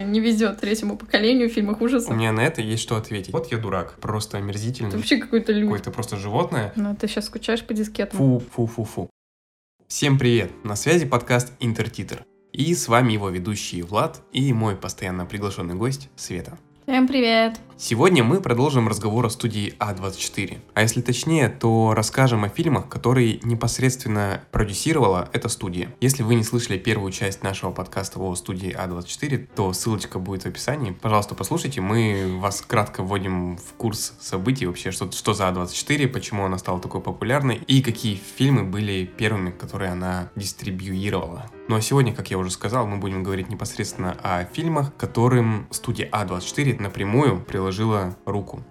Не везет третьему поколению в фильмах У ужасов. меня на это есть что ответить. Вот я дурак, просто омерзительный, Ты вообще какой-то люд. какое-то просто животное. Ну, ты сейчас скучаешь по дискетам. Фу, фу, фу, фу. Всем привет! На связи подкаст Интертитр. И с вами его ведущий Влад и мой постоянно приглашенный гость Света. Всем привет. Сегодня мы продолжим разговор о студии А24. А если точнее, то расскажем о фильмах, которые непосредственно продюсировала эта студия. Если вы не слышали первую часть нашего подкаста о студии А24, то ссылочка будет в описании. Пожалуйста, послушайте. Мы вас кратко вводим в курс событий вообще, что, что за А24, почему она стала такой популярной и какие фильмы были первыми, которые она дистрибьюировала. Ну а сегодня, как я уже сказал, мы будем говорить непосредственно о фильмах, которым студия А24 напрямую приложила руку.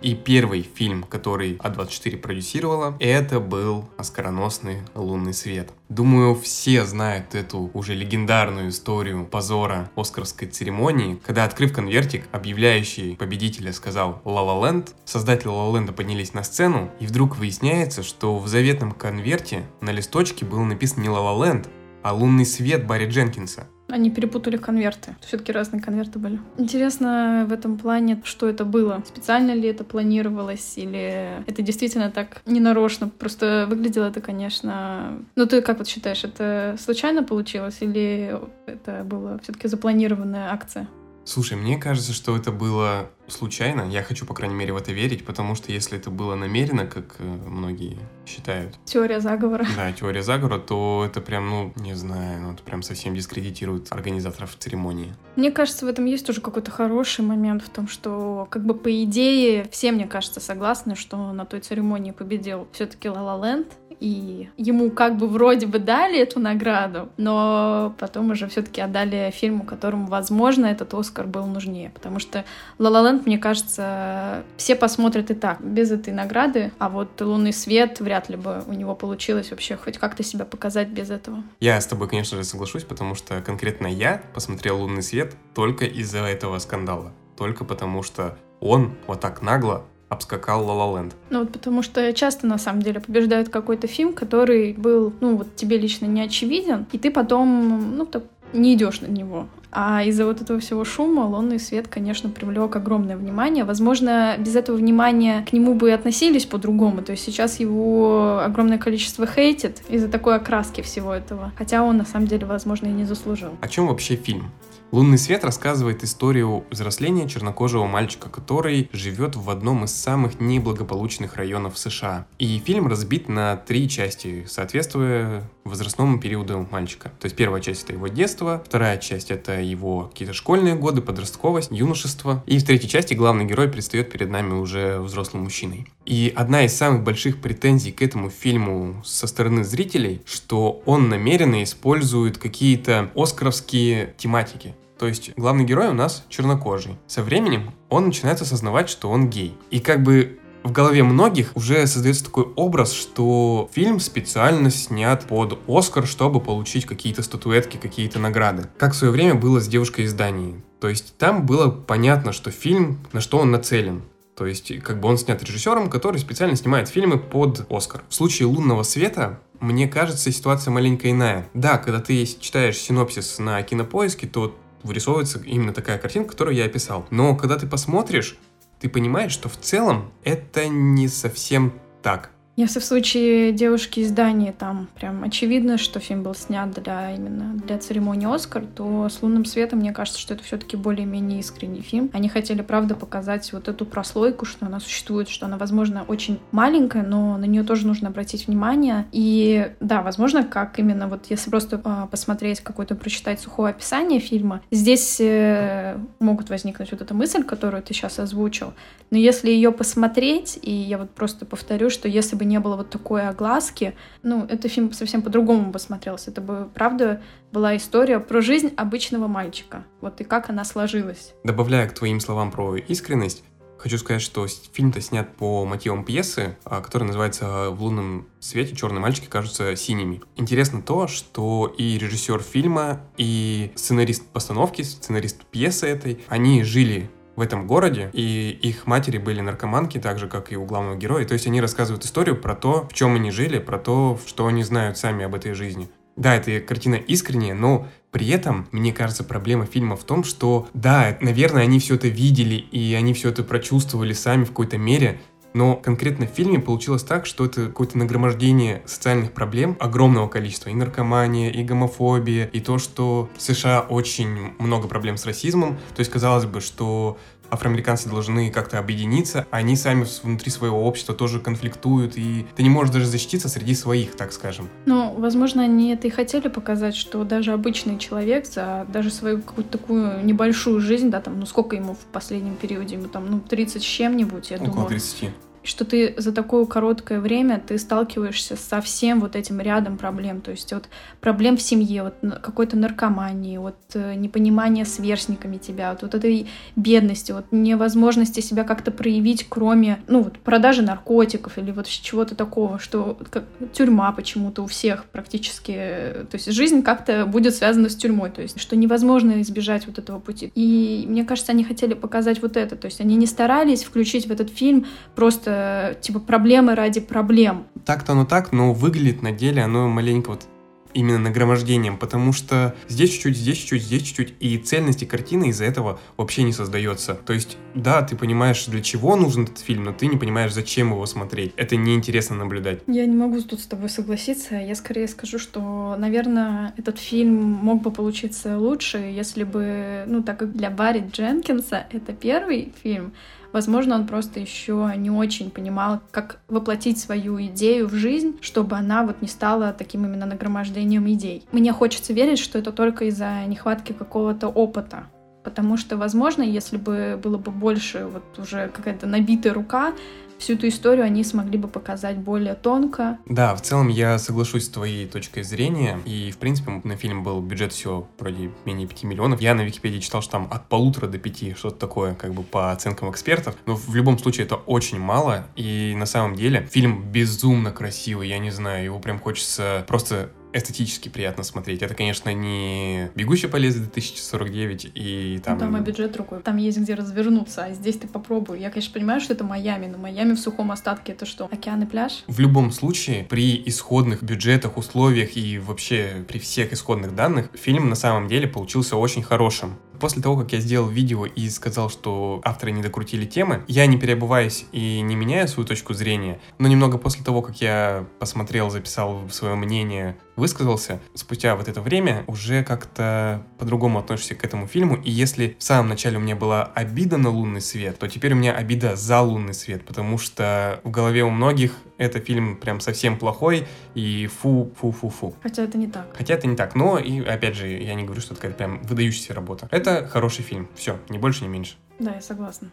И первый фильм, который А24 продюсировала, это был оскароносный «Лунный свет». Думаю, все знают эту уже легендарную историю позора Оскаровской церемонии, когда, открыв конвертик, объявляющий победителя сказал «Ла Ла Ленд», создатели Ла Ленда поднялись на сцену, и вдруг выясняется, что в заветном конверте на листочке было написано не «Ла Ла Ленд», а «Лунный свет» Барри Дженкинса. Они перепутали конверты. Все-таки разные конверты были. Интересно в этом плане, что это было. Специально ли это планировалось, или это действительно так ненарочно? Просто выглядело это, конечно... Ну, ты как вот считаешь, это случайно получилось, или это была все-таки запланированная акция? Слушай, мне кажется, что это было случайно. Я хочу, по крайней мере, в это верить, потому что если это было намеренно, как э, многие считают, Теория заговора. да, теория заговора, то это прям, ну, не знаю, ну, это прям совсем дискредитирует организаторов церемонии. Мне кажется, в этом есть тоже какой-то хороший момент в том, что, как бы по идее, все, мне кажется, согласны, что на той церемонии победил все-таки La La Land, и ему как бы вроде бы дали эту награду, но потом уже все-таки отдали фильму, которому, возможно, этот Оскар был нужнее, потому что La La Land, мне кажется, все посмотрят и так, без этой награды, а вот «Лунный свет» вряд ли бы у него получилось вообще хоть как-то себя показать без этого. Я с тобой, конечно же, соглашусь, потому что конкретно я посмотрел «Лунный свет» только из-за этого скандала. Только потому что он вот так нагло обскакал La La. Ну вот потому что часто на самом деле побеждает какой-то фильм, который был, ну вот тебе лично не очевиден, и ты потом, ну так не идешь на него. А из-за вот этого всего шума лунный свет, конечно, привлек огромное внимание. Возможно, без этого внимания к нему бы и относились по-другому. То есть сейчас его огромное количество хейтит из-за такой окраски всего этого. Хотя он, на самом деле, возможно, и не заслужил. О чем вообще фильм? «Лунный свет» рассказывает историю взросления чернокожего мальчика, который живет в одном из самых неблагополучных районов США. И фильм разбит на три части, соответствуя возрастному периоду мальчика. То есть первая часть это его детство, вторая часть это его какие-то школьные годы, подростковость, юношество. И в третьей части главный герой предстает перед нами уже взрослым мужчиной. И одна из самых больших претензий к этому фильму со стороны зрителей, что он намеренно использует какие-то оскаровские тематики. То есть главный герой у нас чернокожий. Со временем он начинает осознавать, что он гей. И как бы в голове многих уже создается такой образ, что фильм специально снят под Оскар, чтобы получить какие-то статуэтки, какие-то награды. Как в свое время было с девушкой из Дании. То есть там было понятно, что фильм, на что он нацелен. То есть, как бы он снят режиссером, который специально снимает фильмы под Оскар. В случае «Лунного света» мне кажется, ситуация маленько иная. Да, когда ты читаешь синопсис на кинопоиске, то вырисовывается именно такая картинка, которую я описал. Но когда ты посмотришь, ты понимаешь, что в целом это не совсем так. Если в случае девушки из Дании там прям очевидно, что фильм был снят для именно для церемонии Оскар, то с лунным светом мне кажется, что это все-таки более-менее искренний фильм. Они хотели, правда, показать вот эту прослойку, что она существует, что она, возможно, очень маленькая, но на нее тоже нужно обратить внимание. И да, возможно, как именно вот если просто э, посмотреть какое-то, прочитать сухое описание фильма, здесь э, могут возникнуть вот эта мысль, которую ты сейчас озвучил. Но если ее посмотреть, и я вот просто повторю, что если бы не было вот такой огласки, ну, этот фильм совсем по-другому бы смотрелся. Это бы, правда, была история про жизнь обычного мальчика. Вот и как она сложилась. Добавляя к твоим словам про искренность, Хочу сказать, что фильм-то снят по мотивам пьесы, а, которая называется «В лунном свете черные мальчики кажутся синими». Интересно то, что и режиссер фильма, и сценарист постановки, сценарист пьесы этой, они жили в этом городе, и их матери были наркоманки, так же, как и у главного героя. То есть они рассказывают историю про то, в чем они жили, про то, что они знают сами об этой жизни. Да, эта картина искренняя, но при этом, мне кажется, проблема фильма в том, что, да, наверное, они все это видели, и они все это прочувствовали сами в какой-то мере, но конкретно в фильме получилось так, что это какое-то нагромождение социальных проблем огромного количества. И наркомания, и гомофобия, и то, что в США очень много проблем с расизмом. То есть казалось бы, что афроамериканцы должны как-то объединиться, а они сами внутри своего общества тоже конфликтуют, и ты не можешь даже защититься среди своих, так скажем. Ну, возможно, они это и хотели показать, что даже обычный человек за даже свою какую-то такую небольшую жизнь, да, там, ну сколько ему в последнем периоде, ему там, ну, 30 с чем-нибудь, я Около думаю. 30 что ты за такое короткое время ты сталкиваешься со всем вот этим рядом проблем. То есть вот проблем в семье, вот какой-то наркомании, вот э, непонимание сверстниками тебя, вот, вот этой бедности, вот невозможности себя как-то проявить, кроме, ну, вот продажи наркотиков или вот чего-то такого, что как, тюрьма почему-то у всех практически, то есть жизнь как-то будет связана с тюрьмой, то есть что невозможно избежать вот этого пути. И мне кажется, они хотели показать вот это, то есть они не старались включить в этот фильм просто типа проблемы ради проблем. Так-то оно так, но выглядит на деле оно маленько вот именно нагромождением, потому что здесь чуть-чуть, здесь чуть-чуть, здесь чуть-чуть, и цельности картины из-за этого вообще не создается. То есть, да, ты понимаешь, для чего нужен этот фильм, но ты не понимаешь, зачем его смотреть. Это неинтересно наблюдать. Я не могу тут с тобой согласиться. Я скорее скажу, что, наверное, этот фильм мог бы получиться лучше, если бы, ну, так как для Барри Дженкинса это первый фильм, Возможно, он просто еще не очень понимал, как воплотить свою идею в жизнь, чтобы она вот не стала таким именно нагромождением идей. Мне хочется верить, что это только из-за нехватки какого-то опыта. Потому что, возможно, если бы было бы больше вот уже какая-то набитая рука, всю эту историю они смогли бы показать более тонко. Да, в целом я соглашусь с твоей точкой зрения. И, в принципе, на фильм был бюджет всего вроде менее 5 миллионов. Я на Википедии читал, что там от полутора до пяти, что-то такое, как бы по оценкам экспертов. Но в любом случае это очень мало. И на самом деле фильм безумно красивый. Я не знаю, его прям хочется просто эстетически приятно смотреть. Это, конечно, не «Бегущий по лезвию 2049» и там... Ну, там и бюджет другой. Там есть где развернуться, а здесь ты попробуй. Я, конечно, понимаю, что это Майами, но Майами в сухом остатке это что? Океан и пляж? В любом случае, при исходных бюджетах, условиях и вообще при всех исходных данных, фильм на самом деле получился очень хорошим. После того, как я сделал видео и сказал, что авторы не докрутили темы, я не переобуваюсь и не меняю свою точку зрения, но немного после того, как я посмотрел, записал свое мнение, высказался, спустя вот это время уже как-то по-другому относишься к этому фильму, и если в самом начале у меня была обида на лунный свет, то теперь у меня обида за лунный свет, потому что в голове у многих это фильм прям совсем плохой и фу-фу-фу-фу. Хотя это не так. Хотя это не так, но и опять же, я не говорю, что это какая-то прям выдающаяся работа. Это это хороший фильм. Все, ни больше, ни меньше. Да, я согласна.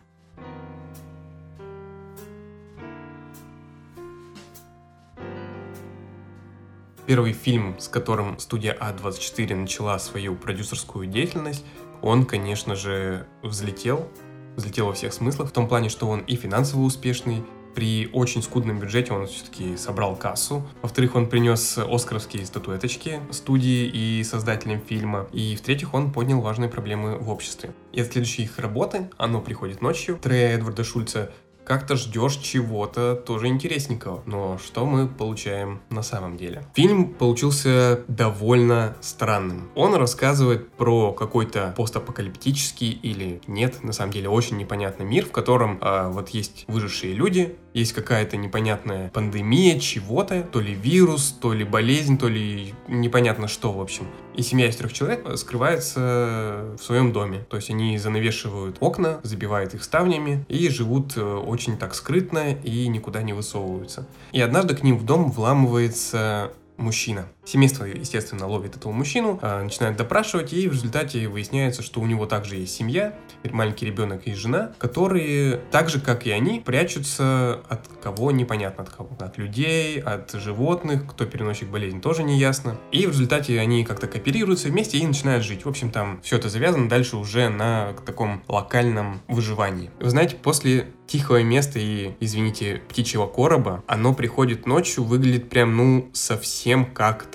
Первый фильм, с которым студия А24 начала свою продюсерскую деятельность, он, конечно же, взлетел. Взлетел во всех смыслах, в том плане, что он и финансово успешный, при очень скудном бюджете он все-таки собрал кассу. Во-вторых, он принес оскаровские статуэточки студии и создателям фильма. И в-третьих, он поднял важные проблемы в обществе. И от следующей их работы «Оно приходит ночью» Трея Эдварда Шульца как-то ждешь чего-то тоже интересненького. Но что мы получаем на самом деле? Фильм получился довольно странным. Он рассказывает про какой-то постапокалиптический или нет, на самом деле очень непонятный мир, в котором а, вот есть выжившие люди, есть какая-то непонятная пандемия чего-то, то ли вирус, то ли болезнь, то ли непонятно что, в общем. И семья из трех человек скрывается в своем доме. То есть они занавешивают окна, забивают их ставнями и живут э, очень так скрытно и никуда не высовываются. И однажды к ним в дом вламывается мужчина. Семейство, естественно, ловит этого мужчину, а, начинает допрашивать, и в результате выясняется, что у него также есть семья, маленький ребенок и жена, которые, так же, как и они, прячутся от кого непонятно от кого. От людей, от животных, кто переносчик болезни, тоже не ясно. И в результате они как-то кооперируются вместе и начинают жить. В общем, там все это завязано дальше уже на таком локальном выживании. Вы знаете, после тихого места и, извините, птичьего короба, оно приходит ночью, выглядит прям, ну, совсем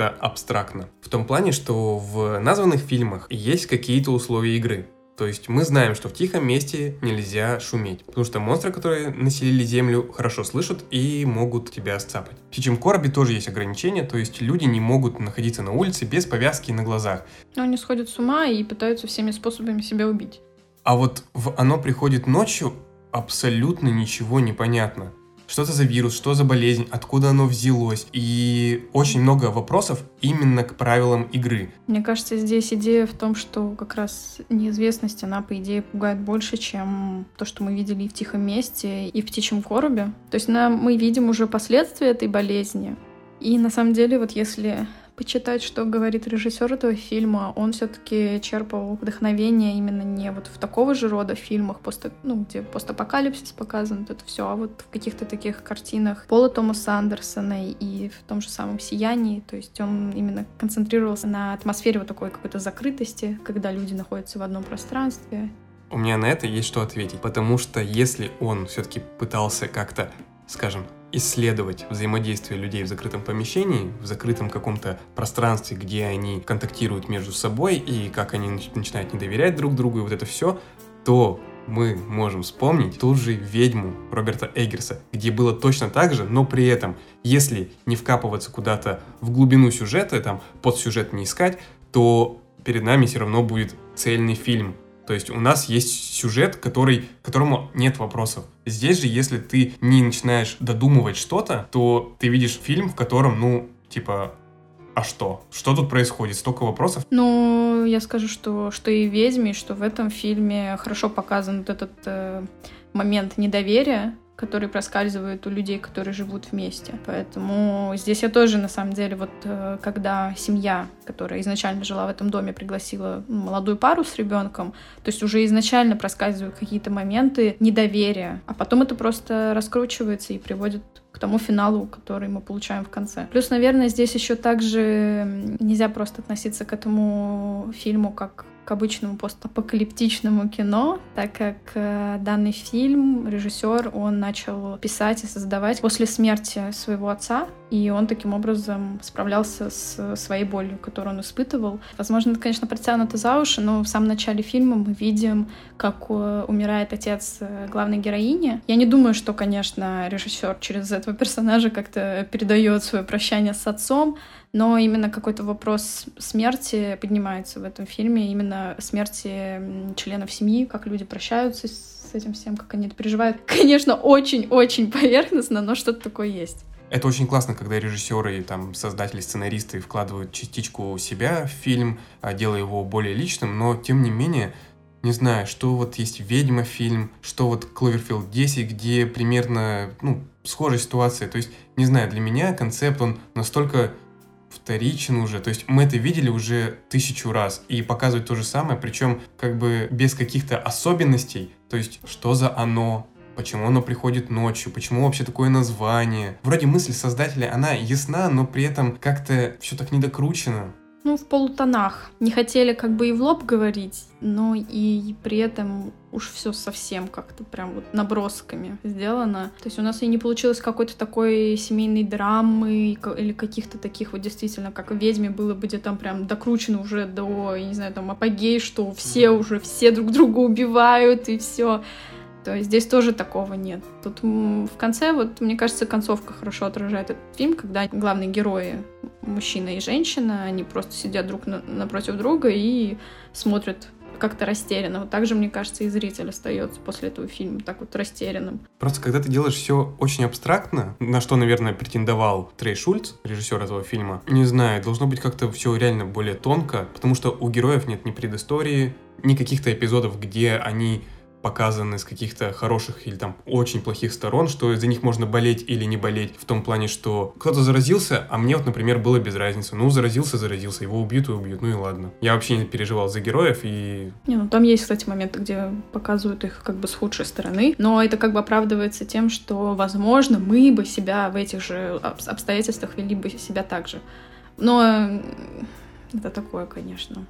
как-то абстрактно. В том плане, что в названных фильмах есть какие-то условия игры. То есть мы знаем, что в тихом месте нельзя шуметь, потому что монстры, которые населили землю, хорошо слышат и могут тебя сцапать. В птичьем коробе тоже есть ограничения, то есть люди не могут находиться на улице без повязки на глазах. Но они сходят с ума и пытаются всеми способами себя убить. А вот в «Оно приходит ночью» абсолютно ничего не понятно что это за вирус, что за болезнь, откуда оно взялось. И очень много вопросов именно к правилам игры. Мне кажется, здесь идея в том, что как раз неизвестность, она, по идее, пугает больше, чем то, что мы видели и в «Тихом месте», и в «Птичьем коробе». То есть нам, мы видим уже последствия этой болезни. И на самом деле, вот если почитать, что говорит режиссер этого фильма. Он все-таки черпал вдохновение именно не вот в такого же рода фильмах, посто, ну, где постапокалипсис показан, это все, а вот в каких-то таких картинах Пола Томаса Андерсона и в том же самом «Сиянии». То есть он именно концентрировался на атмосфере вот такой какой-то закрытости, когда люди находятся в одном пространстве. У меня на это есть что ответить, потому что если он все-таки пытался как-то, скажем, исследовать взаимодействие людей в закрытом помещении, в закрытом каком-то пространстве, где они контактируют между собой и как они начинают не доверять друг другу и вот это все, то мы можем вспомнить ту же «Ведьму» Роберта Эггерса, где было точно так же, но при этом, если не вкапываться куда-то в глубину сюжета, там, под сюжет не искать, то перед нами все равно будет цельный фильм, то есть у нас есть сюжет, который, которому нет вопросов. Здесь же, если ты не начинаешь додумывать что-то, то ты видишь фильм, в котором, ну, типа, а что? Что тут происходит? Столько вопросов. Ну, я скажу, что, что и в «Ведьме», что в этом фильме хорошо показан вот этот э, момент недоверия, которые проскальзывают у людей, которые живут вместе. Поэтому здесь я тоже, на самом деле, вот э, когда семья, которая изначально жила в этом доме, пригласила молодую пару с ребенком, то есть уже изначально проскальзывают какие-то моменты недоверия, а потом это просто раскручивается и приводит к тому финалу, который мы получаем в конце. Плюс, наверное, здесь еще также нельзя просто относиться к этому фильму как к обычному постапокалиптичному кино, так как э, данный фильм режиссер он начал писать и создавать после смерти своего отца, и он таким образом справлялся с своей болью, которую он испытывал. Возможно, это, конечно, притянуто за уши, но в самом начале фильма мы видим, как э, умирает отец э, главной героини. Я не думаю, что, конечно, режиссер через этого персонажа как-то передает свое прощание с отцом, но именно какой-то вопрос смерти поднимается в этом фильме, именно смерти членов семьи, как люди прощаются с этим всем, как они это переживают. Конечно, очень-очень поверхностно, но что-то такое есть. Это очень классно, когда режиссеры там создатели, сценаристы вкладывают частичку себя в фильм, а делая его более личным, но тем не менее, не знаю, что вот есть «Ведьма» фильм, что вот «Кловерфилд 10», где примерно, ну, схожая ситуация. То есть, не знаю, для меня концепт, он настолько вторичен уже. То есть мы это видели уже тысячу раз и показывать то же самое, причем как бы без каких-то особенностей. То есть что за оно, почему оно приходит ночью, почему вообще такое название. Вроде мысль создателя, она ясна, но при этом как-то все так недокручено. Ну, в полутонах. Не хотели как бы и в лоб говорить, но и при этом уж все совсем как-то прям вот набросками сделано. То есть у нас и не получилось какой-то такой семейной драмы или каких-то таких вот действительно, как в «Ведьме» было бы, где там прям докручено уже до, я не знаю, там апогей, что все уже, все друг друга убивают и все. То есть здесь тоже такого нет. Тут в конце, вот, мне кажется, концовка хорошо отражает этот фильм, когда главные герои, мужчина и женщина, они просто сидят друг на, напротив друга и смотрят как-то растерянно. Вот так же, мне кажется, и зритель остается после этого фильма так вот растерянным. Просто когда ты делаешь все очень абстрактно, на что, наверное, претендовал Трей Шульц, режиссер этого фильма, не знаю, должно быть как-то все реально более тонко, потому что у героев нет ни предыстории, ни каких-то эпизодов, где они показаны с каких-то хороших или там очень плохих сторон, что за них можно болеть или не болеть, в том плане, что кто-то заразился, а мне вот, например, было без разницы. Ну, заразился, заразился, его убьют и убьют, ну и ладно. Я вообще не переживал за героев и... Не, ну там есть, кстати, моменты, где показывают их как бы с худшей стороны, но это как бы оправдывается тем, что, возможно, мы бы себя в этих же обстоятельствах вели бы себя так же. Но это такое, конечно.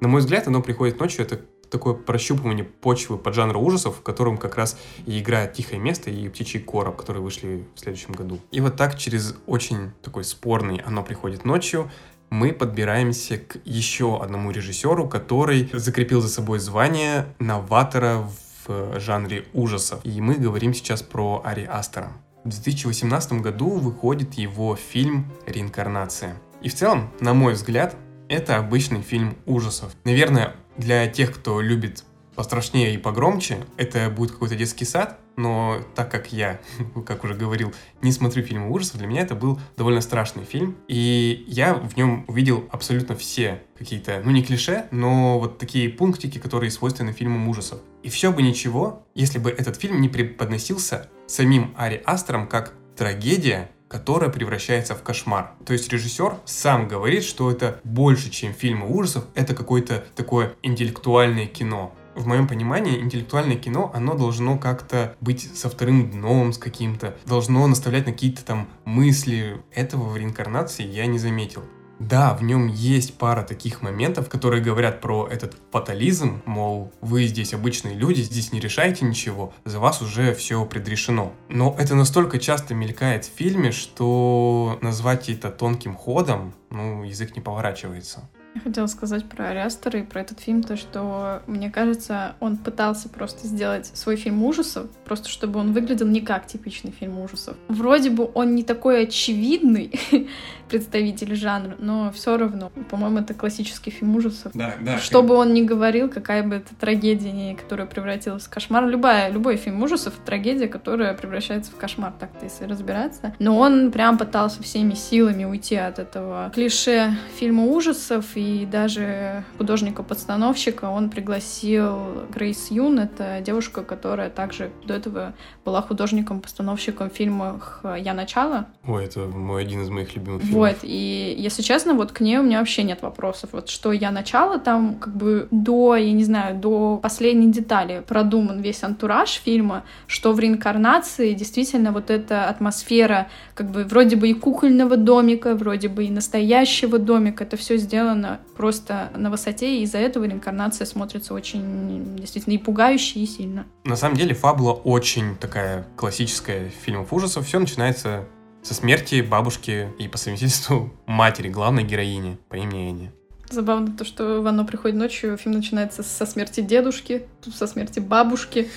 На мой взгляд, оно приходит ночью, это такое прощупывание почвы под жанр ужасов, в котором как раз и играет «Тихое место» и «Птичий короб», которые вышли в следующем году. И вот так через очень такой спорный «Оно приходит ночью» мы подбираемся к еще одному режиссеру, который закрепил за собой звание новатора в жанре ужасов. И мы говорим сейчас про Ари Астера. В 2018 году выходит его фильм «Реинкарнация». И в целом, на мой взгляд, это обычный фильм ужасов. Наверное, для тех, кто любит пострашнее и погромче, это будет какой-то детский сад, но так как я, как уже говорил, не смотрю фильмы ужасов, для меня это был довольно страшный фильм, и я в нем увидел абсолютно все какие-то, ну не клише, но вот такие пунктики, которые свойственны фильмам ужасов. И все бы ничего, если бы этот фильм не преподносился самим Ари Астером как трагедия, которая превращается в кошмар. То есть режиссер сам говорит, что это больше, чем фильмы ужасов, это какое-то такое интеллектуальное кино в моем понимании, интеллектуальное кино, оно должно как-то быть со вторым дном, с каким-то, должно наставлять на какие-то там мысли. Этого в реинкарнации я не заметил. Да, в нем есть пара таких моментов, которые говорят про этот фатализм, мол, вы здесь обычные люди, здесь не решаете ничего, за вас уже все предрешено. Но это настолько часто мелькает в фильме, что назвать это тонким ходом, ну, язык не поворачивается. Я хотела сказать про Ариастера и про этот фильм, то, что, мне кажется, он пытался просто сделать свой фильм ужасов, просто чтобы он выглядел не как типичный фильм ужасов. Вроде бы он не такой очевидный представитель жанра, но все равно, по-моему, это классический фильм ужасов. Да, да. Что бы он ни говорил, какая бы это трагедия, которая превратилась в кошмар, любая, любой фильм ужасов — трагедия, которая превращается в кошмар, так-то если разбираться. Но он прям пытался всеми силами уйти от этого клише фильма ужасов и и даже художника-подстановщика он пригласил Грейс Юн, это девушка, которая также до этого была художником-постановщиком в фильмах «Я начало». Ой, это мой один из моих любимых фильмов. Вот, и если честно, вот к ней у меня вообще нет вопросов. Вот что «Я начало» там как бы до, я не знаю, до последней детали продуман весь антураж фильма, что в реинкарнации действительно вот эта атмосфера как бы вроде бы и кукольного домика, вроде бы и настоящего домика, это все сделано просто на высоте, и из-за этого реинкарнация смотрится очень действительно и пугающе, и сильно. На самом деле фабула очень такая классическая фильмов ужасов. Все начинается со смерти бабушки и по совместительству матери главной героини по имени Энни. Забавно то, что в «Оно приходит ночью» фильм начинается со смерти дедушки, со смерти бабушки.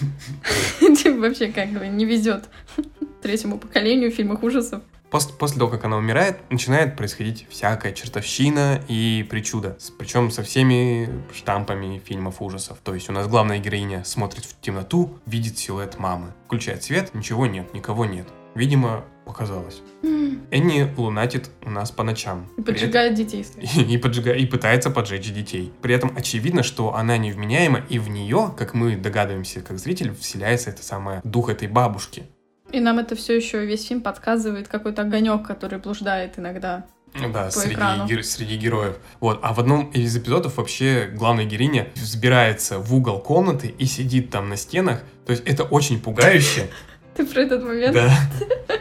Типа вообще как бы не везет третьему поколению в фильмах ужасов. После, после того, как она умирает, начинает происходить всякая чертовщина и причуда. Причем со всеми штампами фильмов ужасов. То есть у нас главная героиня смотрит в темноту, видит силуэт мамы. Включает свет, ничего нет, никого нет. Видимо, показалось. Энни лунатит у нас по ночам. И поджигает этом... детей. И, и, поджигает, и пытается поджечь детей. При этом очевидно, что она невменяема, и в нее, как мы догадываемся, как зритель, вселяется это самое дух этой бабушки. И нам это все еще весь фильм подсказывает какой-то огонек, который блуждает иногда. Ну да, по среди, экрану. гер- среди героев. Вот. А в одном из эпизодов вообще главная героиня взбирается в угол комнаты и сидит там на стенах. То есть это очень пугающе. Ты про этот момент? Да.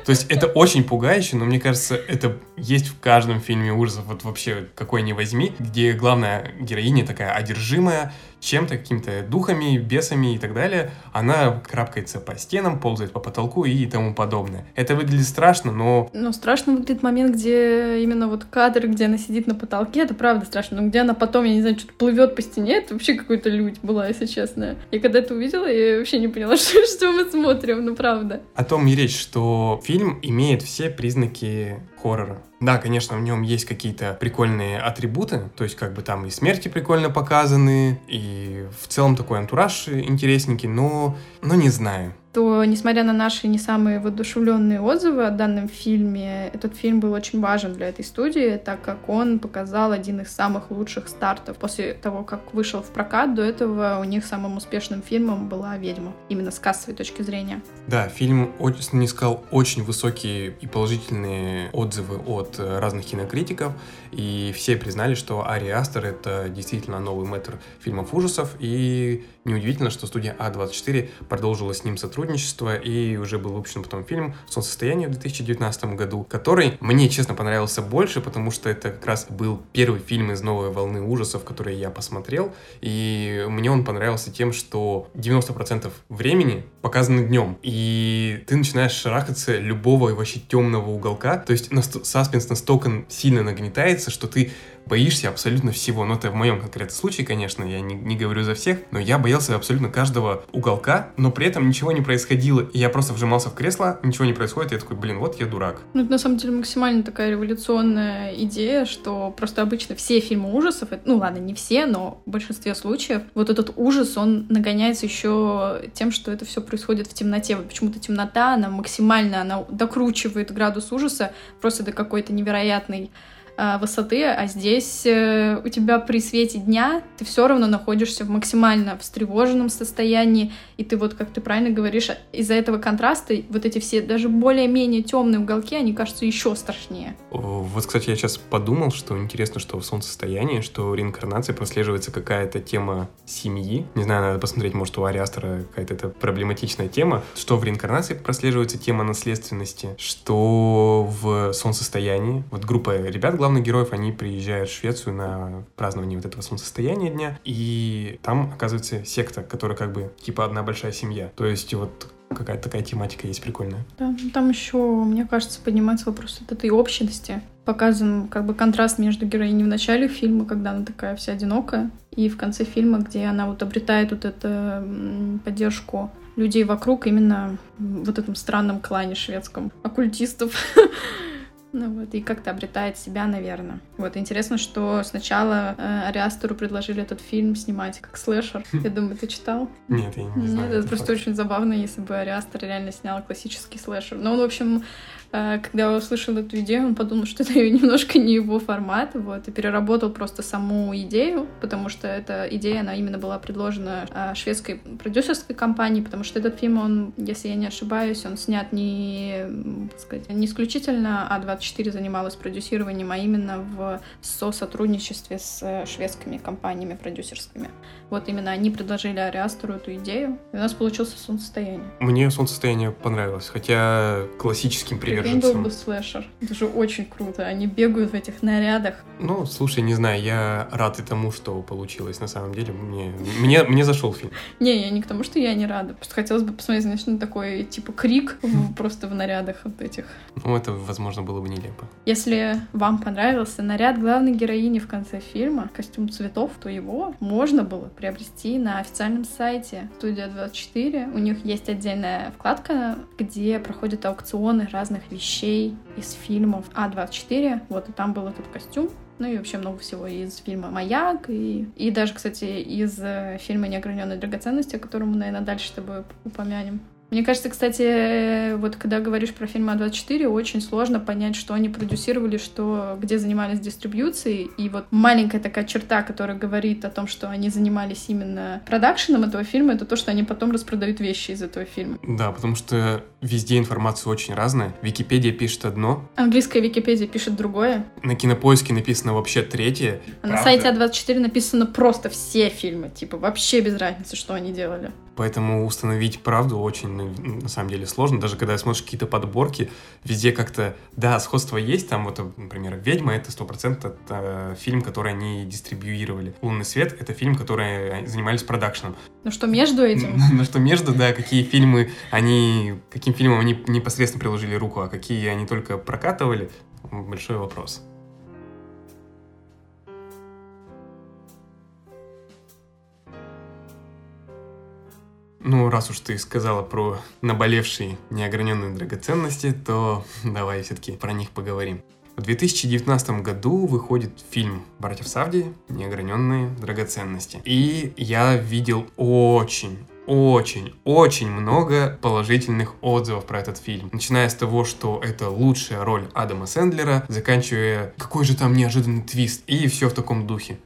То есть это очень пугающе, но мне кажется, это есть в каждом фильме ужасов, вот вообще какой ни возьми, где главная героиня такая одержимая, чем-то, какими-то духами, бесами и так далее, она крапкается по стенам, ползает по потолку и тому подобное. Это выглядит страшно, но... Ну, страшно выглядит момент, где именно вот кадр, где она сидит на потолке, это правда страшно, но где она потом, я не знаю, что-то плывет по стене, это вообще какой-то людь была, если честно. И когда это увидела, я вообще не поняла, что, что мы смотрим, ну правда. О том и речь, что фильм имеет все признаки хоррора. Да, конечно, в нем есть какие-то прикольные атрибуты, то есть как бы там и смерти прикольно показаны, и в целом такой антураж интересненький, но, но не знаю то, несмотря на наши не самые воодушевленные отзывы о данном фильме, этот фильм был очень важен для этой студии, так как он показал один из самых лучших стартов. После того, как вышел в прокат, до этого у них самым успешным фильмом была «Ведьма», именно с кассовой точки зрения. Да, фильм не сказал очень высокие и положительные отзывы от э, разных кинокритиков, и все признали, что Ари Астер — это действительно новый мэтр фильмов ужасов, и неудивительно, что студия А24 продолжила с ним сотрудничество, и уже был выпущен потом фильм «Солнцестояние» в 2019 году, который мне, честно, понравился больше, потому что это как раз был первый фильм из новой волны ужасов, который я посмотрел, и мне он понравился тем, что 90% времени показаны днем, и ты начинаешь шарахаться любого вообще темного уголка, то есть саспенс настолько сильно нагнетается, что ты боишься абсолютно всего. Но это в моем конкретном случае, конечно, я не, не говорю за всех, но я боялся абсолютно каждого уголка, но при этом ничего не происходило. И я просто вжимался в кресло, ничего не происходит, и я такой, блин, вот я дурак. Ну, это на самом деле максимально такая революционная идея, что просто обычно все фильмы ужасов, ну ладно, не все, но в большинстве случаев вот этот ужас, он нагоняется еще тем, что это все происходит в темноте. Вот почему-то темнота, она максимально, она докручивает градус ужаса просто до какой-то невероятной э, высоты, а здесь э, у тебя при свете дня ты все равно находишься в максимально встревоженном состоянии, и ты вот, как ты правильно говоришь, из-за этого контраста вот эти все даже более-менее темные уголки, они кажутся еще страшнее. Вот, кстати, я сейчас подумал, что интересно, что в солнцестоянии, что в реинкарнации прослеживается какая-то тема семьи. Не знаю, надо посмотреть, может, у Ариастера какая-то это проблематичная тема, что в реинкарнации прослеживается тема наследственности, что в солнцестоянии, вот группа ребят, главных героев, они приезжают в Швецию на празднование вот этого солнцестояния дня, и там оказывается секта, которая как бы типа одна большая семья. То есть вот какая-то такая тематика есть прикольная. Да, ну, там еще, мне кажется, поднимается вопрос от этой общности. Показан как бы контраст между героиней в начале фильма, когда она такая вся одинокая, и в конце фильма, где она вот обретает вот эту поддержку людей вокруг именно в вот этом странном клане шведском оккультистов. Ну вот, и как-то обретает себя, наверное. Вот, интересно, что сначала э, Ариастеру предложили этот фильм снимать как слэшер. Я думаю, ты читал? Нет, я не знаю. Нет, это просто очень забавно, если бы Ариастер реально снял классический слэшер. Но он, в общем, когда услышал эту идею, он подумал, что это немножко не его формат, вот, и переработал просто саму идею, потому что эта идея, она именно была предложена а, шведской продюсерской компанией, потому что этот фильм, он, если я не ошибаюсь, он снят не, так сказать, не исключительно А24 занималась продюсированием, а именно в со-сотрудничестве с э, шведскими компаниями продюсерскими. Вот именно они предложили Ариастеру эту идею, и у нас получился «Солнцестояние». Мне «Солнцестояние» понравилось, хотя классическим примером Прикинь, был бы слэшер. Это же очень круто. Они бегают в этих нарядах. Ну, слушай, не знаю, я рад и тому, что получилось на самом деле. Мне, мне, мне зашел фильм. Не, я не к тому, что я не рада. Просто хотелось бы посмотреть, знаешь, на такой, типа, крик просто в нарядах вот этих. Ну, это, возможно, было бы нелепо. Если вам понравился наряд главной героини в конце фильма, костюм цветов, то его можно было приобрести на официальном сайте Студия 24. У них есть отдельная вкладка, где проходят аукционы разных вещей из фильмов А24. Вот, и там был этот костюм. Ну и вообще много всего из фильма «Маяк», и, и даже, кстати, из э, фильма «Неограненные драгоценности», о котором мы, наверное, дальше с тобой упомянем. Мне кажется, кстати, вот когда говоришь про фильм А24, очень сложно понять, что они продюсировали, что, где занимались дистрибьюцией. И вот маленькая такая черта, которая говорит о том, что они занимались именно продакшеном этого фильма, это то, что они потом распродают вещи из этого фильма. Да, потому что везде информация очень разная. Википедия пишет одно. Английская Википедия пишет другое. На Кинопоиске написано вообще третье. А на сайте А24 написано просто все фильмы. Типа вообще без разницы, что они делали. Поэтому установить правду очень, ну, на самом деле, сложно. Даже когда смотришь какие-то подборки, везде как-то, да, сходство есть. Там вот, например, «Ведьма» — это 100% это э, фильм, который они дистрибьюировали. «Лунный свет» — это фильм, который занимались продакшеном. Ну что между этим? Ну что между, да, какие фильмы они, каким фильмам они непосредственно приложили руку, а какие они только прокатывали, большой вопрос. Ну, раз уж ты сказала про наболевшие неограненные драгоценности, то давай все-таки про них поговорим. В 2019 году выходит фильм «Братьев Савди. Неограненные драгоценности». И я видел очень, очень, очень много положительных отзывов про этот фильм. Начиная с того, что это лучшая роль Адама Сэндлера, заканчивая какой же там неожиданный твист, и все в таком духе.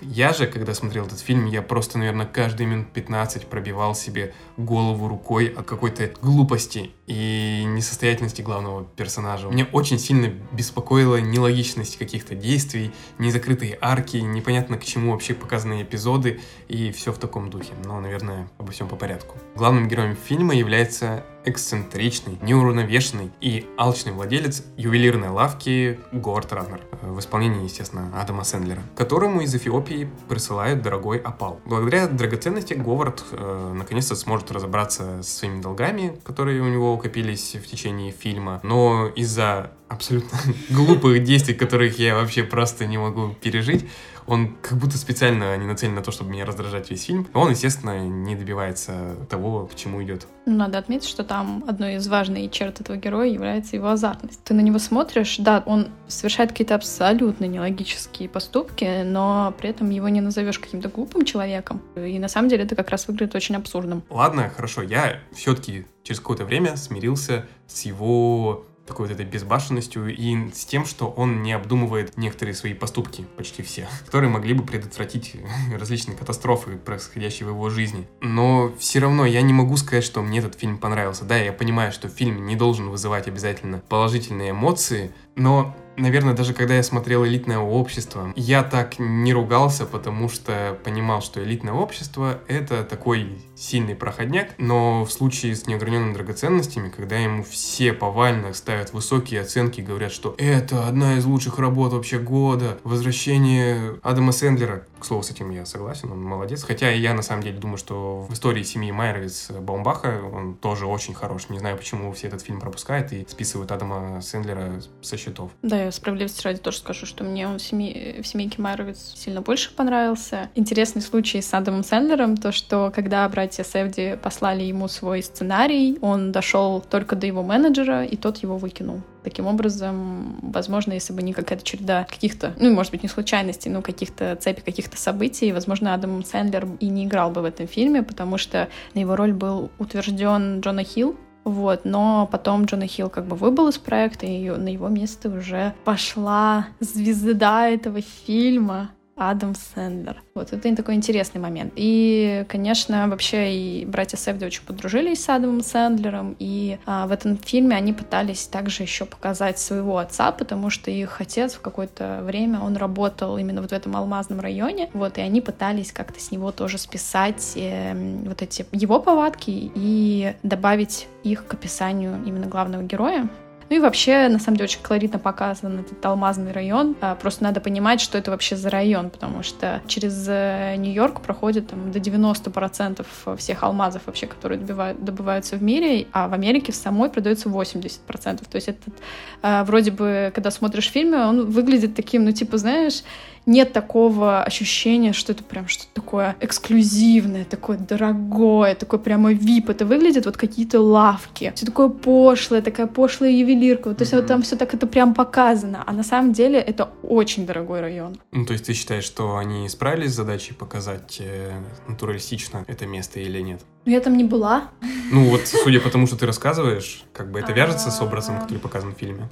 Я же, когда смотрел этот фильм, я просто, наверное, каждые минут 15 пробивал себе голову рукой от какой-то глупости и несостоятельности главного персонажа. Меня очень сильно беспокоила нелогичность каких-то действий, незакрытые арки, непонятно к чему вообще показаны эпизоды и все в таком духе. Но, наверное, обо всем по порядку. Главным героем фильма является эксцентричный, неуравновешенный и алчный владелец ювелирной лавки Говард Раннер в исполнении, естественно, Адама Сэндлера, которому из Эфиопии присылают дорогой опал. Благодаря драгоценности Говард э, наконец-то сможет разобраться со своими долгами, которые у него копились в течение фильма, но из-за абсолютно глупых действий, которых я вообще просто не могу пережить, он как будто специально не нацелен на то, чтобы меня раздражать весь фильм. Он, естественно, не добивается того, к чему идет. Надо отметить, что там одной из важных черт этого героя является его азартность. Ты на него смотришь, да, он совершает какие-то абсолютно нелогические поступки, но при этом его не назовешь каким-то глупым человеком. И на самом деле это как раз выглядит очень абсурдным. Ладно, хорошо, я все-таки через какое-то время смирился с его такой вот этой безбашенностью и с тем, что он не обдумывает некоторые свои поступки, почти все, которые могли бы предотвратить различные катастрофы, происходящие в его жизни. Но все равно я не могу сказать, что мне этот фильм понравился. Да, я понимаю, что фильм не должен вызывать обязательно положительные эмоции, но Наверное, даже когда я смотрел «Элитное общество», я так не ругался, потому что понимал, что «Элитное общество» — это такой сильный проходняк, но в случае с неограненными драгоценностями, когда ему все повально ставят высокие оценки и говорят, что это одна из лучших работ вообще года, возвращение Адама Сэндлера, к слову, с этим я согласен, он молодец, хотя я на самом деле думаю, что в истории семьи Майровиц Баумбаха он тоже очень хорош, не знаю, почему все этот фильм пропускают и списывают Адама Сэндлера со счетов. Да, я справедливости ради тоже скажу, что мне он в, семье, в «Семейке Майровиц» сильно больше понравился. Интересный случай с Адамом Сэндлером, то, что когда братья Севди послали ему свой сценарий, он дошел только до его менеджера, и тот его выкинул. Таким образом, возможно, если бы не какая-то череда каких-то, ну, может быть, не случайностей, но каких-то цепи каких-то событий, возможно, Адам Сэндлер и не играл бы в этом фильме, потому что на его роль был утвержден Джона Хилл, вот, но потом Джона Хилл как бы выбыл из проекта, и на его место уже пошла звезда этого фильма, Адам Сэндлер. Вот, это такой интересный момент. И, конечно, вообще и братья Севди очень подружились с Адамом Сэндлером, и а, в этом фильме они пытались также еще показать своего отца, потому что их отец в какое-то время, он работал именно вот в этом алмазном районе, вот, и они пытались как-то с него тоже списать э, вот эти его повадки и добавить их к описанию именно главного героя, ну и вообще, на самом деле, очень колоритно показан этот алмазный район. А, просто надо понимать, что это вообще за район, потому что через э, Нью-Йорк проходит там, до 90% всех алмазов вообще, которые добивают, добываются в мире, а в Америке в самой продается 80%. То есть этот, а, вроде бы, когда смотришь фильмы, он выглядит таким, ну типа, знаешь, нет такого ощущения, что это прям что-то такое эксклюзивное, такое дорогое, такое прямо вип. Это выглядит вот какие-то лавки. Все такое пошлое, такая пошлая ювелирка. Вот, то есть mm-hmm. вот там все так это прям показано. А на самом деле это очень дорогой район. Ну, то есть ты считаешь, что они справились с задачей показать э, натуралистично это место или нет? Ну, я там не была. Ну, вот судя по тому, что ты рассказываешь, как бы это вяжется с образом, который показан в фильме?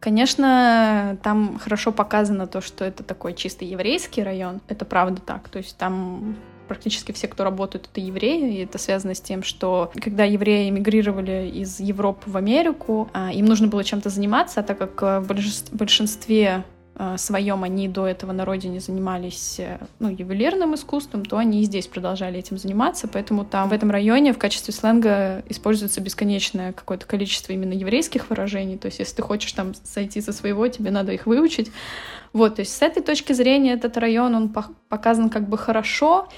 Конечно, там хорошо показано то, что это такой чисто еврейский район. Это правда так. То есть там практически все, кто работают, это евреи, и это связано с тем, что когда евреи эмигрировали из Европы в Америку, а, им нужно было чем-то заниматься, а так как в большинстве своем они до этого на родине занимались э, ну, ювелирным искусством, то они и здесь продолжали этим заниматься. Поэтому там в этом районе в качестве сленга используется бесконечное какое-то количество именно еврейских выражений. То есть если ты хочешь там сойти со своего, тебе надо их выучить. Вот, то есть с этой точки зрения этот район, он показан как бы хорошо,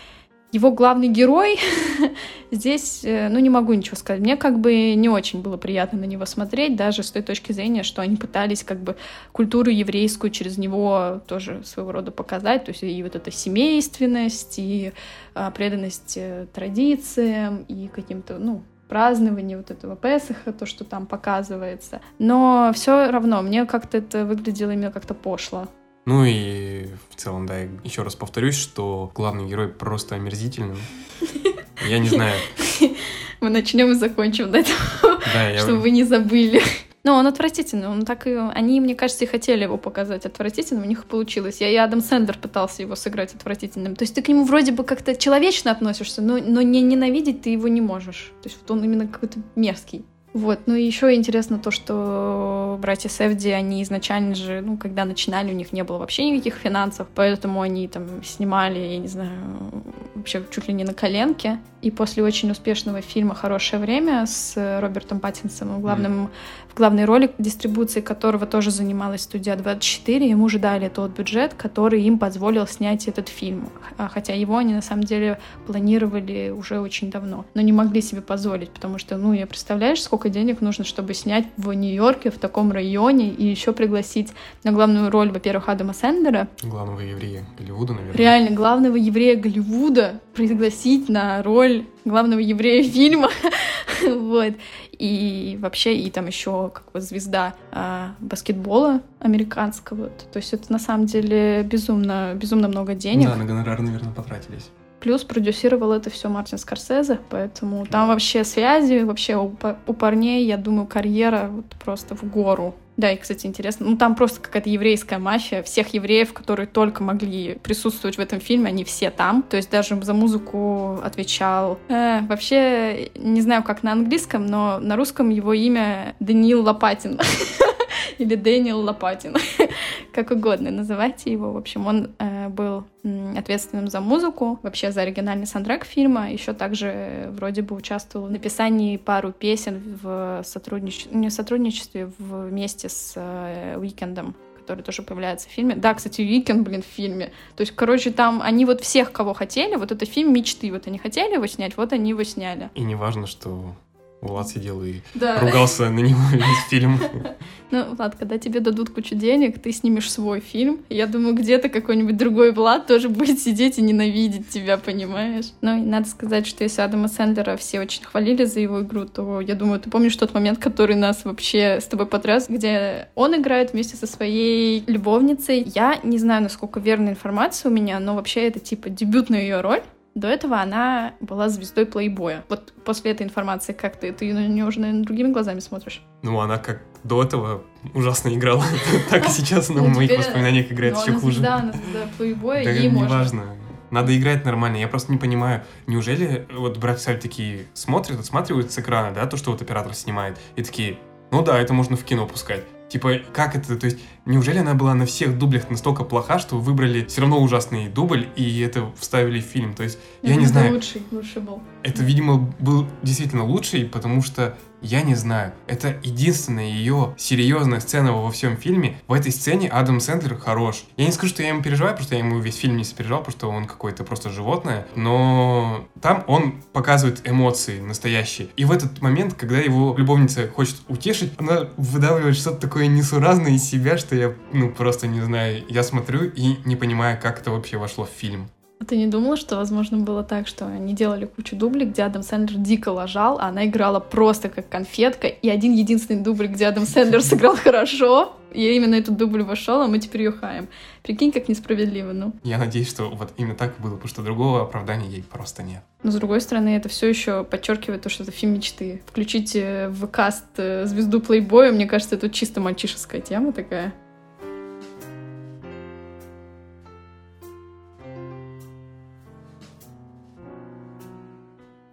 его главный герой здесь, э, ну, не могу ничего сказать. Мне как бы не очень было приятно на него смотреть, даже с той точки зрения, что они пытались как бы культуру еврейскую через него тоже своего рода показать, то есть и вот эта семейственность, и а, преданность э, традициям, и каким-то, ну, празднование вот этого Песаха, то, что там показывается. Но все равно мне как-то это выглядело именно как-то пошло. Ну и в целом, да, еще раз повторюсь, что главный герой просто омерзительный. Я не знаю. Мы начнем и закончим до этого, да, я... чтобы вы не забыли. Но он отвратительный, он так и... Они, мне кажется, и хотели его показать отвратительным, у них получилось. Я и Адам Сэндлер пытался его сыграть отвратительным. То есть ты к нему вроде бы как-то человечно относишься, но, но не ненавидеть ты его не можешь. То есть вот он именно какой-то мерзкий. Вот, ну и еще интересно то, что братья Севди, они изначально же, ну, когда начинали, у них не было вообще никаких финансов, поэтому они там снимали, я не знаю, вообще чуть ли не на коленке. И после очень успешного фильма «Хорошее время» с Робертом Паттинсоном, главным, mm. в главной роли, дистрибуции которого тоже занималась студия 24, ему же дали тот бюджет, который им позволил снять этот фильм. А, хотя его они на самом деле планировали уже очень давно, но не могли себе позволить, потому что, ну, я представляешь, сколько денег нужно, чтобы снять в Нью-Йорке, в таком районе, и еще пригласить на главную роль, во-первых, Адама Сэндера. Главного еврея Голливуда, наверное. Реально, главного еврея Голливуда пригласить на роль главного еврея фильма. вот. И вообще, и там еще как бы звезда а, баскетбола американского. То есть это на самом деле безумно, безумно много денег. Да, на гонорар, наверное, потратились. Плюс продюсировал это все Мартин Скорсезе, поэтому там вообще связи, вообще у, у парней, я думаю, карьера вот просто в гору. Да, и, кстати, интересно, ну там просто какая-то еврейская мафия, всех евреев, которые только могли присутствовать в этом фильме, они все там. То есть даже за музыку отвечал. Э, вообще, не знаю, как на английском, но на русском его имя Даниил Лопатин. или Дэниел Лопатин, как угодно называйте его. В общем, он э, был ответственным за музыку, вообще за оригинальный саундтрек фильма. Еще также э, вроде бы участвовал в написании пару песен в сотрудничестве, не в сотрудничестве, вместе с э, Уикендом который тоже появляется в фильме. Да, кстати, Уикенд, блин, в фильме. То есть, короче, там они вот всех, кого хотели, вот это фильм мечты. Вот они хотели его снять, вот они его сняли. И не важно, что Влад сидел и да. ругался на него весь фильм. Ну, Влад, когда тебе дадут кучу денег, ты снимешь свой фильм. Я думаю, где-то какой-нибудь другой Влад тоже будет сидеть и ненавидеть тебя, понимаешь? Ну, и надо сказать, что если Адама Сэндлера все очень хвалили за его игру, то я думаю, ты помнишь тот момент, который нас вообще с тобой потряс, где он играет вместе со своей любовницей. Я не знаю, насколько верная информация у меня, но вообще это типа дебютная ее роль. До этого она была звездой плейбоя. Вот после этой информации как ты? Ты на нее уже, наверное, другими глазами смотришь? Ну, она как до этого ужасно играла, так и сейчас на ну, моих воспоминаниях играет ну, еще хуже. Да, она звезда плейбоя, ей можно. Неважно. Надо играть нормально. Я просто не понимаю, неужели вот братья Саль такие смотрят, отсматривают с экрана, да, то, что вот оператор снимает, и такие, ну да, это можно в кино пускать. Типа, как это? То есть, неужели она была на всех дублях настолько плоха, что выбрали все равно ужасный дубль и это вставили в фильм? То есть, я не знаю. лучший, лучший был. Это, видимо, был действительно лучший, потому что я не знаю. Это единственная ее серьезная сцена во всем фильме. В этой сцене Адам Сэндлер хорош. Я не скажу, что я ему переживаю, потому что я ему весь фильм не сопереживал, потому что он какой-то просто животное. Но там он показывает эмоции настоящие. И в этот момент, когда его любовница хочет утешить, она выдавливает что-то такое несуразное из себя, что я, ну, просто не знаю. Я смотрю и не понимаю, как это вообще вошло в фильм. А ты не думала, что, возможно, было так, что они делали кучу дублей, где Адам Сэндлер дико лажал, а она играла просто как конфетка, и один единственный дубль, где Адам Сэндлер сыграл хорошо, и именно этот дубль вошел, а мы теперь ее хаем. Прикинь, как несправедливо, ну. Я надеюсь, что вот именно так было, потому что другого оправдания ей просто нет. Но с другой стороны, это все еще подчеркивает то, что это фильм мечты. Включите в каст э, звезду плейбоя, мне кажется, это чисто мальчишеская тема такая.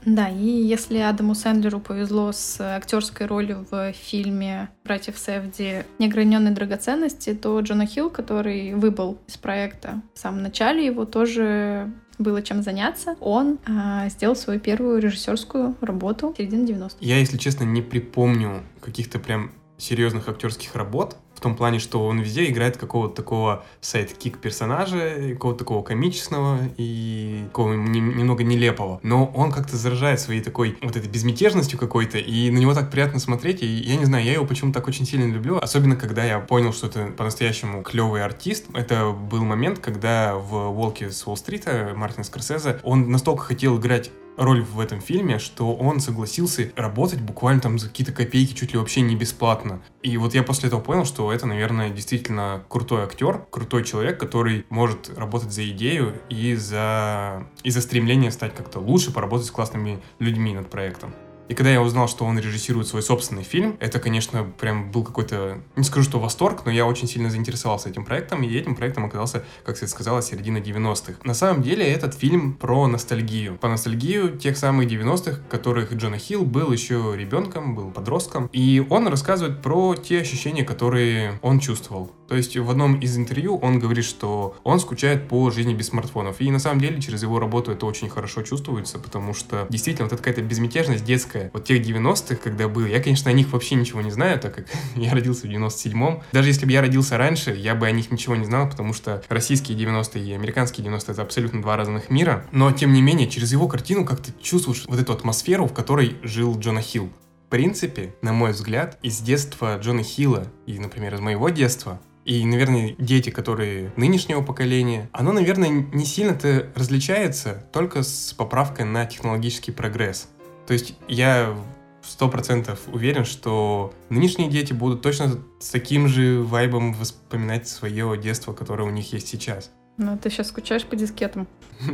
Да, и если Адаму Сэндлеру повезло с актерской ролью в фильме «Братьев Севди. Неограненные драгоценности», то Джона Хилл, который выбыл из проекта в самом начале, его тоже было чем заняться. Он а, сделал свою первую режиссерскую работу в середине 90-х. Я, если честно, не припомню каких-то прям серьезных актерских работ, в том плане, что он везде играет какого-то такого сайт-кик персонажа, какого-то такого комичного и такого немного нелепого. Но он как-то заражает своей такой вот этой безмятежностью какой-то, и на него так приятно смотреть, и я не знаю, я его почему-то так очень сильно люблю, особенно когда я понял, что это по-настоящему клевый артист. Это был момент, когда в «Волке с Уолл-стрита» Мартин Скорсезе, он настолько хотел играть роль в этом фильме, что он согласился работать буквально там за какие-то копейки, чуть ли вообще не бесплатно. И вот я после этого понял, что это, наверное, действительно крутой актер, крутой человек, который может работать за идею и за, и за стремление стать как-то лучше, поработать с классными людьми над проектом. И когда я узнал, что он режиссирует свой собственный фильм, это, конечно, прям был какой-то, не скажу, что восторг, но я очень сильно заинтересовался этим проектом, и этим проектом оказался, как я сказала, середина 90-х. На самом деле этот фильм про ностальгию. По ностальгию тех самых 90-х, которых Джона Хилл был еще ребенком, был подростком. И он рассказывает про те ощущения, которые он чувствовал. То есть в одном из интервью он говорит, что он скучает по жизни без смартфонов. И на самом деле через его работу это очень хорошо чувствуется, потому что действительно вот эта какая-то безмятежность детская. Вот тех 90-х, когда был, я, конечно, о них вообще ничего не знаю, так как я родился в 97-м. Даже если бы я родился раньше, я бы о них ничего не знал, потому что российские 90-е и американские 90-е это абсолютно два разных мира. Но тем не менее, через его картину как-то чувствуешь вот эту атмосферу, в которой жил Джона Хилл. В принципе, на мой взгляд, из детства Джона Хилла и, например, из моего детства, и, наверное, дети, которые нынешнего поколения, оно, наверное, не сильно-то различается только с поправкой на технологический прогресс. То есть я сто процентов уверен, что нынешние дети будут точно с таким же вайбом воспоминать свое детство, которое у них есть сейчас. Ну, ты сейчас скучаешь по дискетам.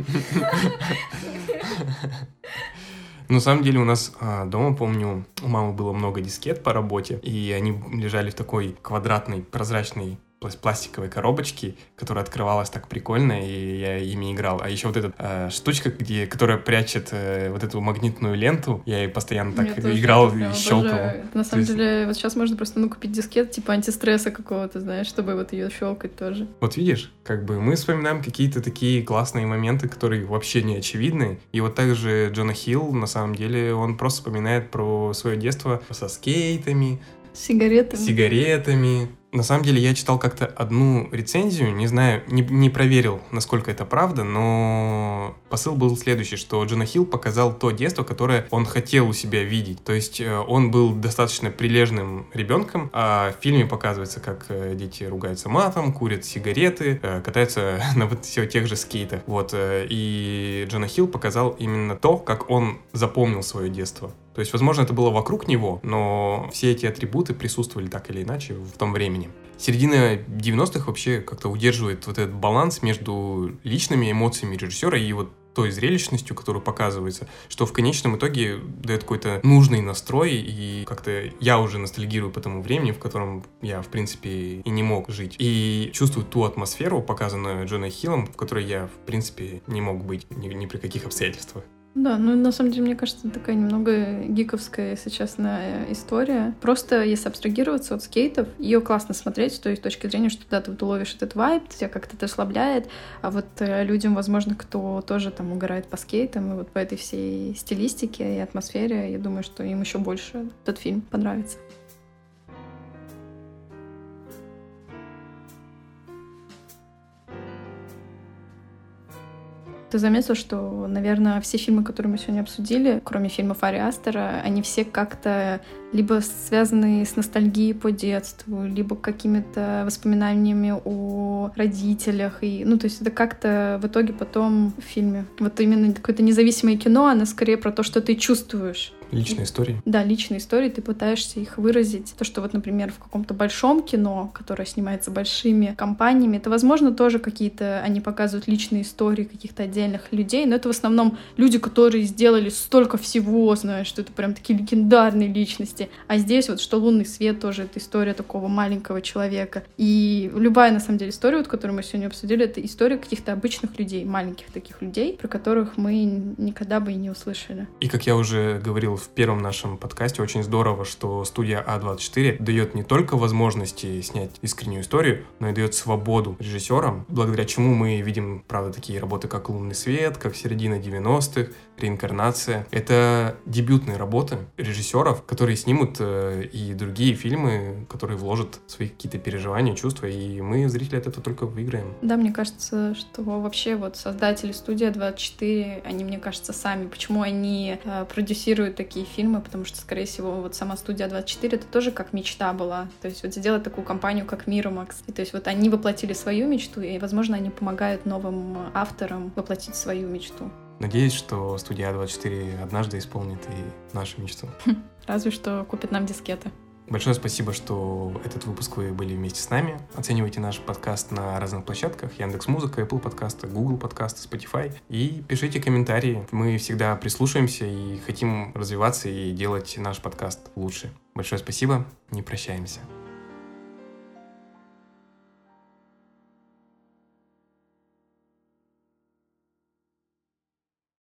На самом деле у нас а, дома, помню, у мамы было много дискет по работе, и они лежали в такой квадратной прозрачной пластиковой коробочки, которая открывалась так прикольно, и я ими играл. А еще вот эта э, штучка, где, которая прячет э, вот эту магнитную ленту, я ей постоянно так я играл и щелкал. На самом есть... деле, вот сейчас можно просто ну, купить дискет типа антистресса какого-то, знаешь, чтобы вот ее щелкать тоже. Вот видишь, как бы мы вспоминаем какие-то такие классные моменты, которые вообще не очевидны. И вот также Джона Хилл, на самом деле, он просто вспоминает про свое детство со скейтами, Сигаретами. Сигаретами, на самом деле я читал как-то одну рецензию, не знаю, не, не проверил, насколько это правда, но посыл был следующий, что Джона Хилл показал то детство, которое он хотел у себя видеть. То есть э, он был достаточно прилежным ребенком, а в фильме показывается, как э, дети ругаются матом, курят сигареты, э, катаются на вот все тех же скейтах. Вот, и Джона Хилл показал именно то, как он запомнил свое детство. То есть, возможно, это было вокруг него, но все эти атрибуты присутствовали так или иначе в том времени. Середина 90-х вообще как-то удерживает вот этот баланс между личными эмоциями режиссера и вот той зрелищностью, которую показывается, что в конечном итоге дает какой-то нужный настрой, и как-то я уже ностальгирую по тому времени, в котором я, в принципе, и не мог жить. И чувствую ту атмосферу, показанную Джоной Хиллом, в которой я, в принципе, не мог быть ни, ни при каких обстоятельствах. Да, ну на самом деле, мне кажется, такая немного гиковская, если честно, история. Просто если абстрагироваться от скейтов, ее классно смотреть с той точки зрения, что да, ты вот ловишь этот вайб, тебя как-то это расслабляет, а вот э, людям, возможно, кто тоже там угорает по скейтам и вот по этой всей стилистике и атмосфере, я думаю, что им еще больше этот фильм понравится. Ты заметил, что, наверное, все фильмы, которые мы сегодня обсудили, кроме фильмов Ари Астера, они все как-то либо связаны с ностальгией по детству, либо какими-то воспоминаниями о родителях. И, ну, то есть это как-то в итоге потом в фильме. Вот именно какое-то независимое кино, оно скорее про то, что ты чувствуешь. Личные истории. Да, личные истории, ты пытаешься их выразить. То, что вот, например, в каком-то большом кино, которое снимается большими компаниями, это, возможно, тоже какие-то, они показывают личные истории каких-то отдельных людей, но это в основном люди, которые сделали столько всего, знаешь, что это прям такие легендарные личности. А здесь вот, что «Лунный свет» тоже это история такого маленького человека. И любая, на самом деле, история, вот, которую мы сегодня обсудили, это история каких-то обычных людей, маленьких таких людей, про которых мы никогда бы и не услышали. И, как я уже говорил в первом нашем подкасте, очень здорово, что студия А24 дает не только возможности снять искреннюю историю, но и дает свободу режиссерам, благодаря чему мы видим, правда, такие работы, как «Лунный свет», как «Середина 90-х», «Реинкарнация». Это дебютные работы режиссеров, которые снимут э, и другие фильмы, которые вложат свои какие-то переживания, чувства, и мы, зрители, от этого только выиграем. Да, мне кажется, что вообще вот создатели студии 24, они, мне кажется, сами, почему они э, продюсируют такие фильмы, потому что, скорее всего, вот сама студия 24 это тоже как мечта была. То есть вот сделать такую компанию, как Миромакс. И то есть вот они воплотили свою мечту, и, возможно, они помогают новым авторам воплотить свою мечту. Надеюсь, что студия 24 однажды исполнит и нашу мечту. Разве что купит нам дискеты. Большое спасибо, что этот выпуск вы были вместе с нами. Оценивайте наш подкаст на разных площадках. Яндекс Музыка, Apple подкасты, Google подкасты, Spotify. И пишите комментарии. Мы всегда прислушаемся и хотим развиваться и делать наш подкаст лучше. Большое спасибо. Не прощаемся.